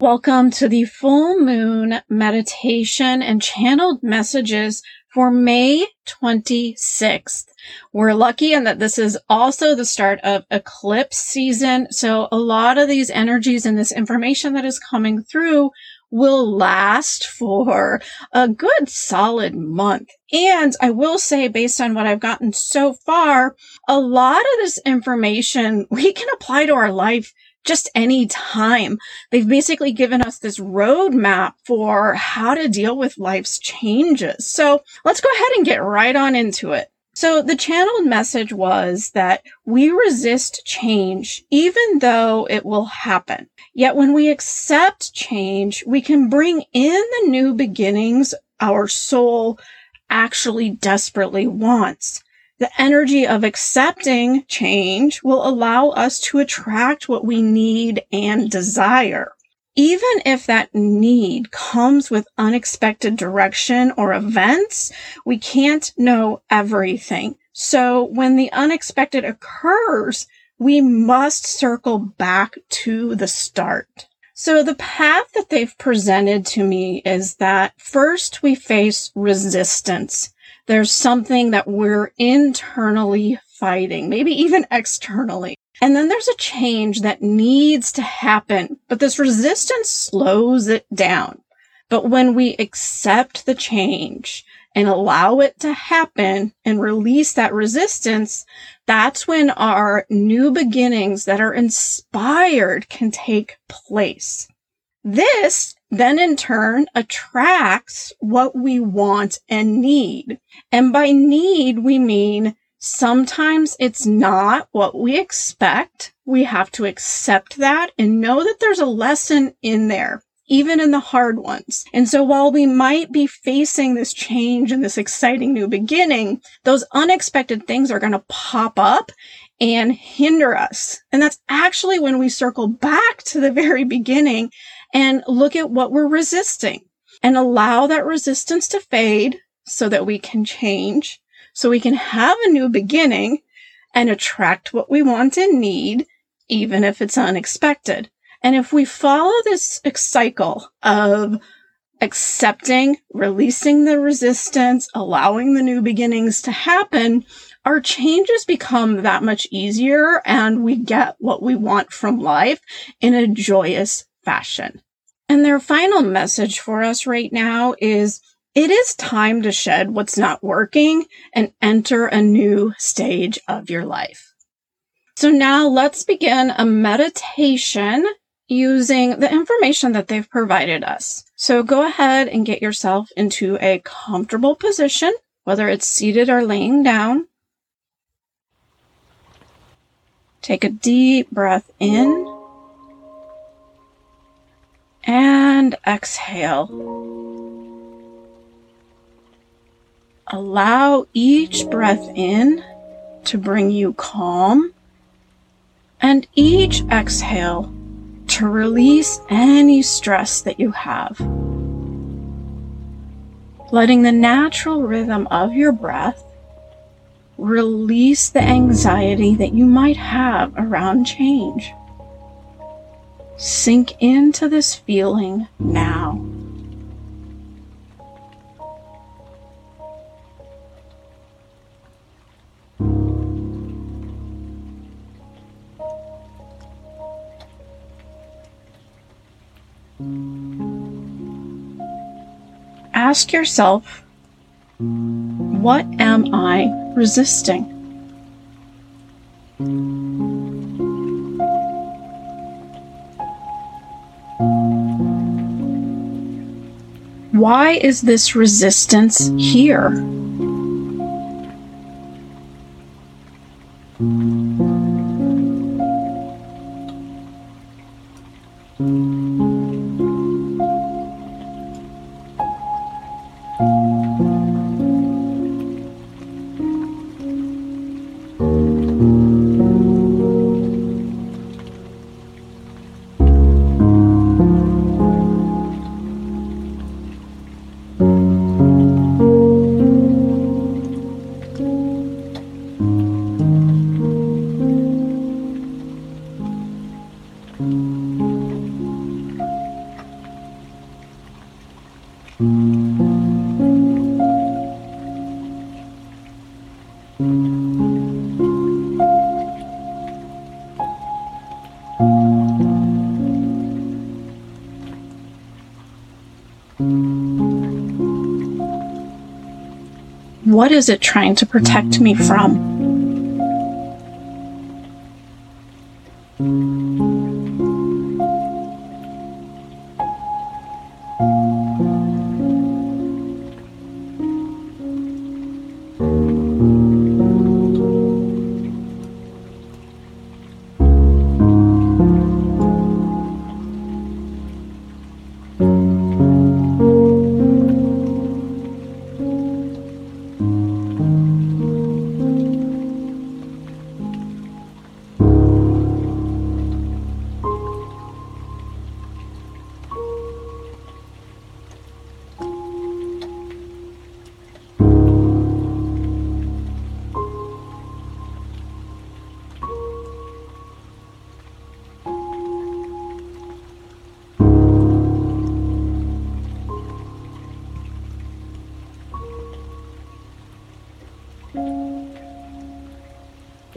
Welcome to the full moon meditation and channeled messages for May 26th. We're lucky in that this is also the start of eclipse season. So a lot of these energies and this information that is coming through will last for a good solid month. And I will say, based on what I've gotten so far, a lot of this information we can apply to our life just any time. They've basically given us this roadmap for how to deal with life's changes. So let's go ahead and get right on into it. So the channeled message was that we resist change even though it will happen. Yet when we accept change, we can bring in the new beginnings our soul actually desperately wants. The energy of accepting change will allow us to attract what we need and desire. Even if that need comes with unexpected direction or events, we can't know everything. So when the unexpected occurs, we must circle back to the start. So the path that they've presented to me is that first we face resistance. There's something that we're internally fighting, maybe even externally. And then there's a change that needs to happen, but this resistance slows it down. But when we accept the change and allow it to happen and release that resistance, that's when our new beginnings that are inspired can take place. This then in turn attracts what we want and need. And by need, we mean sometimes it's not what we expect. We have to accept that and know that there's a lesson in there. Even in the hard ones. And so while we might be facing this change and this exciting new beginning, those unexpected things are going to pop up and hinder us. And that's actually when we circle back to the very beginning and look at what we're resisting and allow that resistance to fade so that we can change, so we can have a new beginning and attract what we want and need, even if it's unexpected. And if we follow this cycle of accepting, releasing the resistance, allowing the new beginnings to happen, our changes become that much easier and we get what we want from life in a joyous fashion. And their final message for us right now is it is time to shed what's not working and enter a new stage of your life. So now let's begin a meditation using the information that they've provided us. So go ahead and get yourself into a comfortable position, whether it's seated or laying down. Take a deep breath in and exhale. Allow each breath in to bring you calm and each exhale to release any stress that you have. Letting the natural rhythm of your breath release the anxiety that you might have around change. Sink into this feeling now. Ask yourself, what am I resisting? Why is this resistance here? What is it trying to protect me from?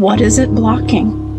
What is it blocking?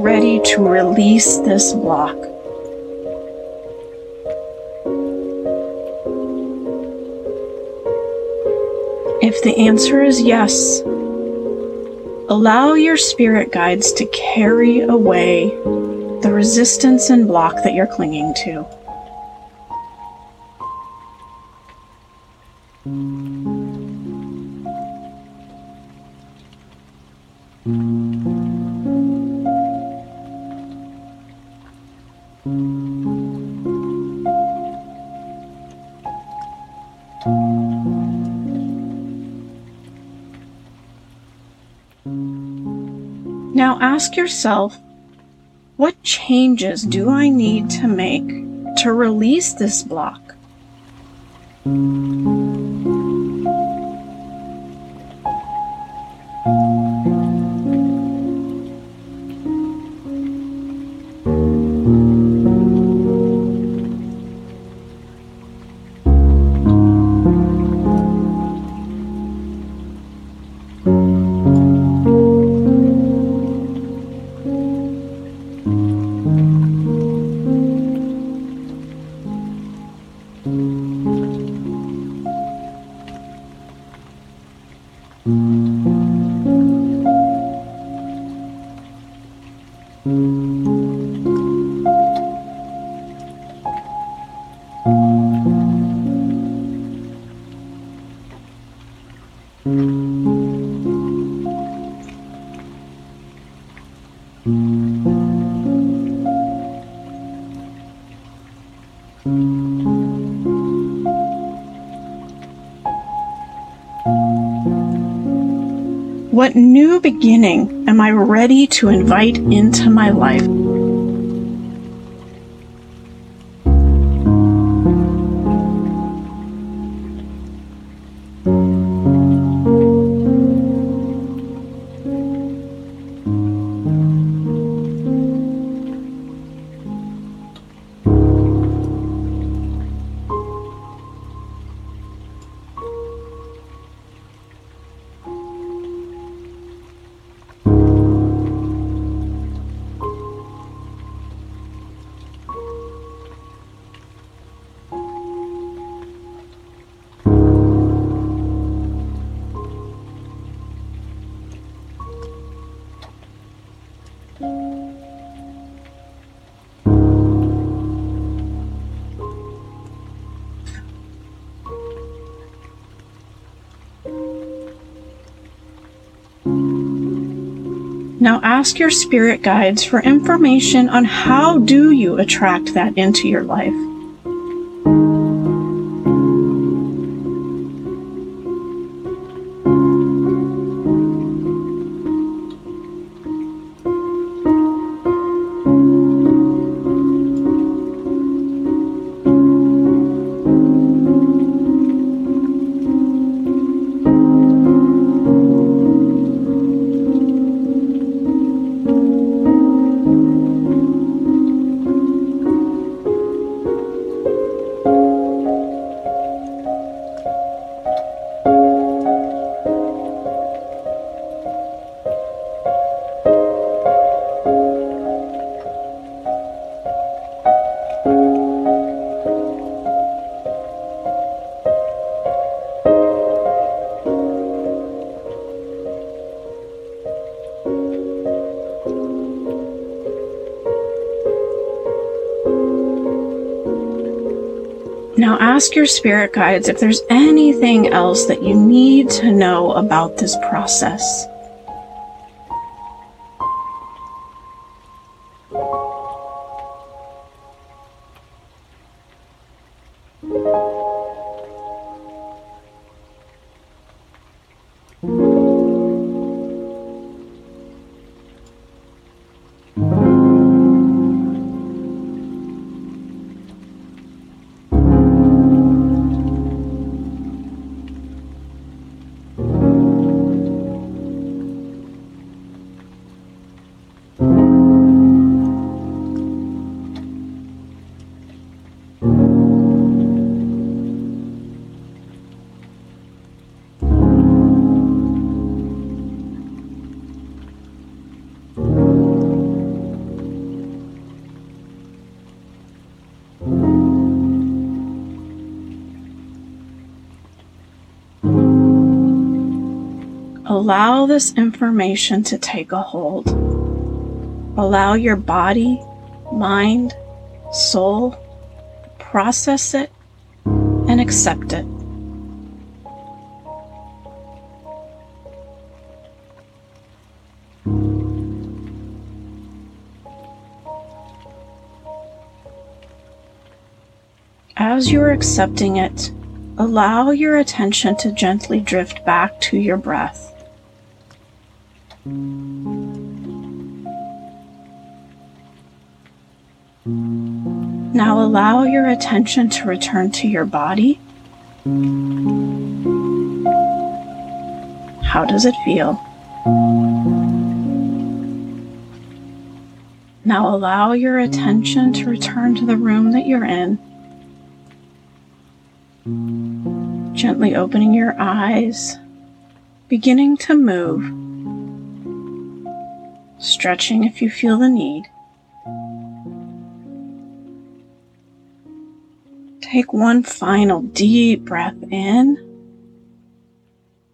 Ready to release this block? If the answer is yes, allow your spirit guides to carry away the resistance and block that you're clinging to. Now ask yourself what changes do I need to make to release this block? Beginning am I ready to invite into my life? Now ask your spirit guides for information on how do you attract that into your life. Ask your spirit guides if there's anything else that you need to know about this process. Allow this information to take a hold. Allow your body, mind, soul, process it and accept it. As you're accepting it, allow your attention to gently drift back to your breath. Now allow your attention to return to your body. How does it feel? Now allow your attention to return to the room that you're in. Gently opening your eyes, beginning to move stretching if you feel the need. Take one final deep breath in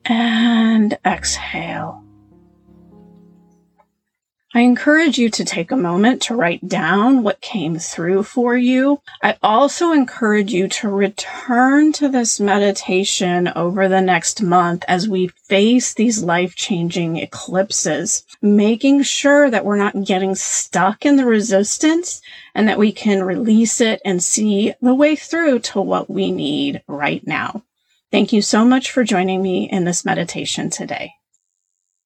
and exhale. I encourage you to take a moment to write down what came through for you. I also encourage you to return to this meditation over the next month as we face these life changing eclipses, making sure that we're not getting stuck in the resistance and that we can release it and see the way through to what we need right now. Thank you so much for joining me in this meditation today.